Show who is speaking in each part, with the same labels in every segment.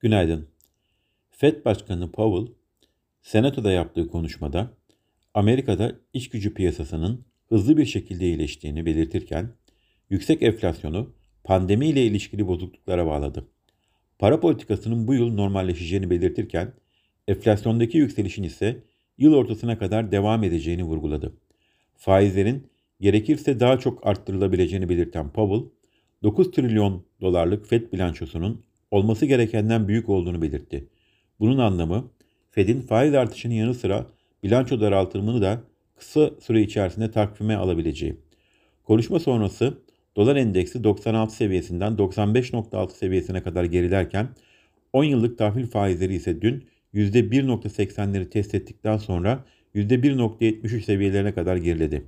Speaker 1: Günaydın. Fed Başkanı Powell, Senato'da yaptığı konuşmada Amerika'da iş gücü piyasasının hızlı bir şekilde iyileştiğini belirtirken yüksek enflasyonu pandemi ile ilişkili bozukluklara bağladı. Para politikasının bu yıl normalleşeceğini belirtirken enflasyondaki yükselişin ise yıl ortasına kadar devam edeceğini vurguladı. Faizlerin gerekirse daha çok arttırılabileceğini belirten Powell, 9 trilyon dolarlık Fed bilançosunun olması gerekenden büyük olduğunu belirtti. Bunun anlamı Fed'in faiz artışının yanı sıra bilanço daraltımını da kısa süre içerisinde takvime alabileceği. Konuşma sonrası dolar endeksi 96 seviyesinden 95.6 seviyesine kadar gerilerken 10 yıllık tahvil faizleri ise dün %1.80'leri test ettikten sonra %1.73 seviyelerine kadar geriledi.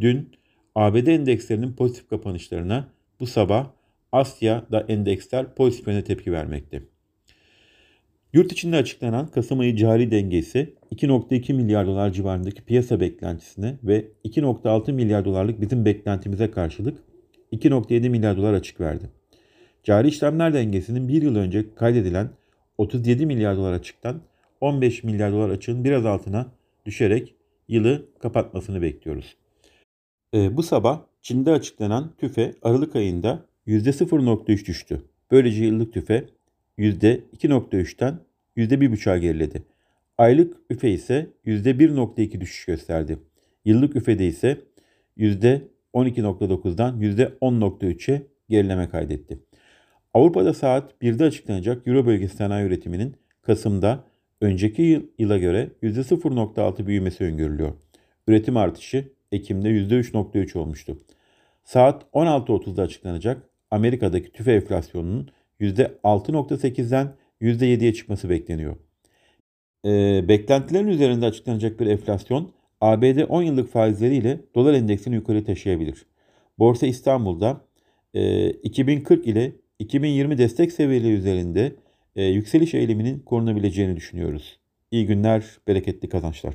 Speaker 1: Dün ABD endekslerinin pozitif kapanışlarına bu sabah Asya'da endeksler pozitif yöne tepki vermekte. Yurt içinde açıklanan Kasım ayı cari dengesi 2.2 milyar dolar civarındaki piyasa beklentisine ve 2.6 milyar dolarlık bizim beklentimize karşılık 2.7 milyar dolar açık verdi. Cari işlemler dengesinin bir yıl önce kaydedilen 37 milyar dolar açıktan 15 milyar dolar açığın biraz altına düşerek yılı kapatmasını bekliyoruz. Ee, bu sabah Çin'de açıklanan tüfe Aralık ayında %0.3 düştü. Böylece yıllık tüfe %2.3'ten %1.5'a geriledi. Aylık üfe ise %1.2 düşüş gösterdi. Yıllık üfede ise %12.9'dan %10.3'e gerileme kaydetti. Avrupa'da saat 1'de açıklanacak Euro bölgesi sanayi üretiminin Kasım'da önceki yıl, yıla göre %0.6 büyümesi öngörülüyor. Üretim artışı Ekim'de %3.3 olmuştu. Saat 16.30'da açıklanacak Amerika'daki tüfe enflasyonunun %6.8'den %7'ye çıkması bekleniyor. E, beklentilerin üzerinde açıklanacak bir enflasyon ABD 10 yıllık faizleriyle dolar endeksini yukarı taşıyabilir. Borsa İstanbul'da e, 2040 ile 2020 destek seviyeleri üzerinde e, yükseliş eğiliminin korunabileceğini düşünüyoruz. İyi günler, bereketli kazançlar.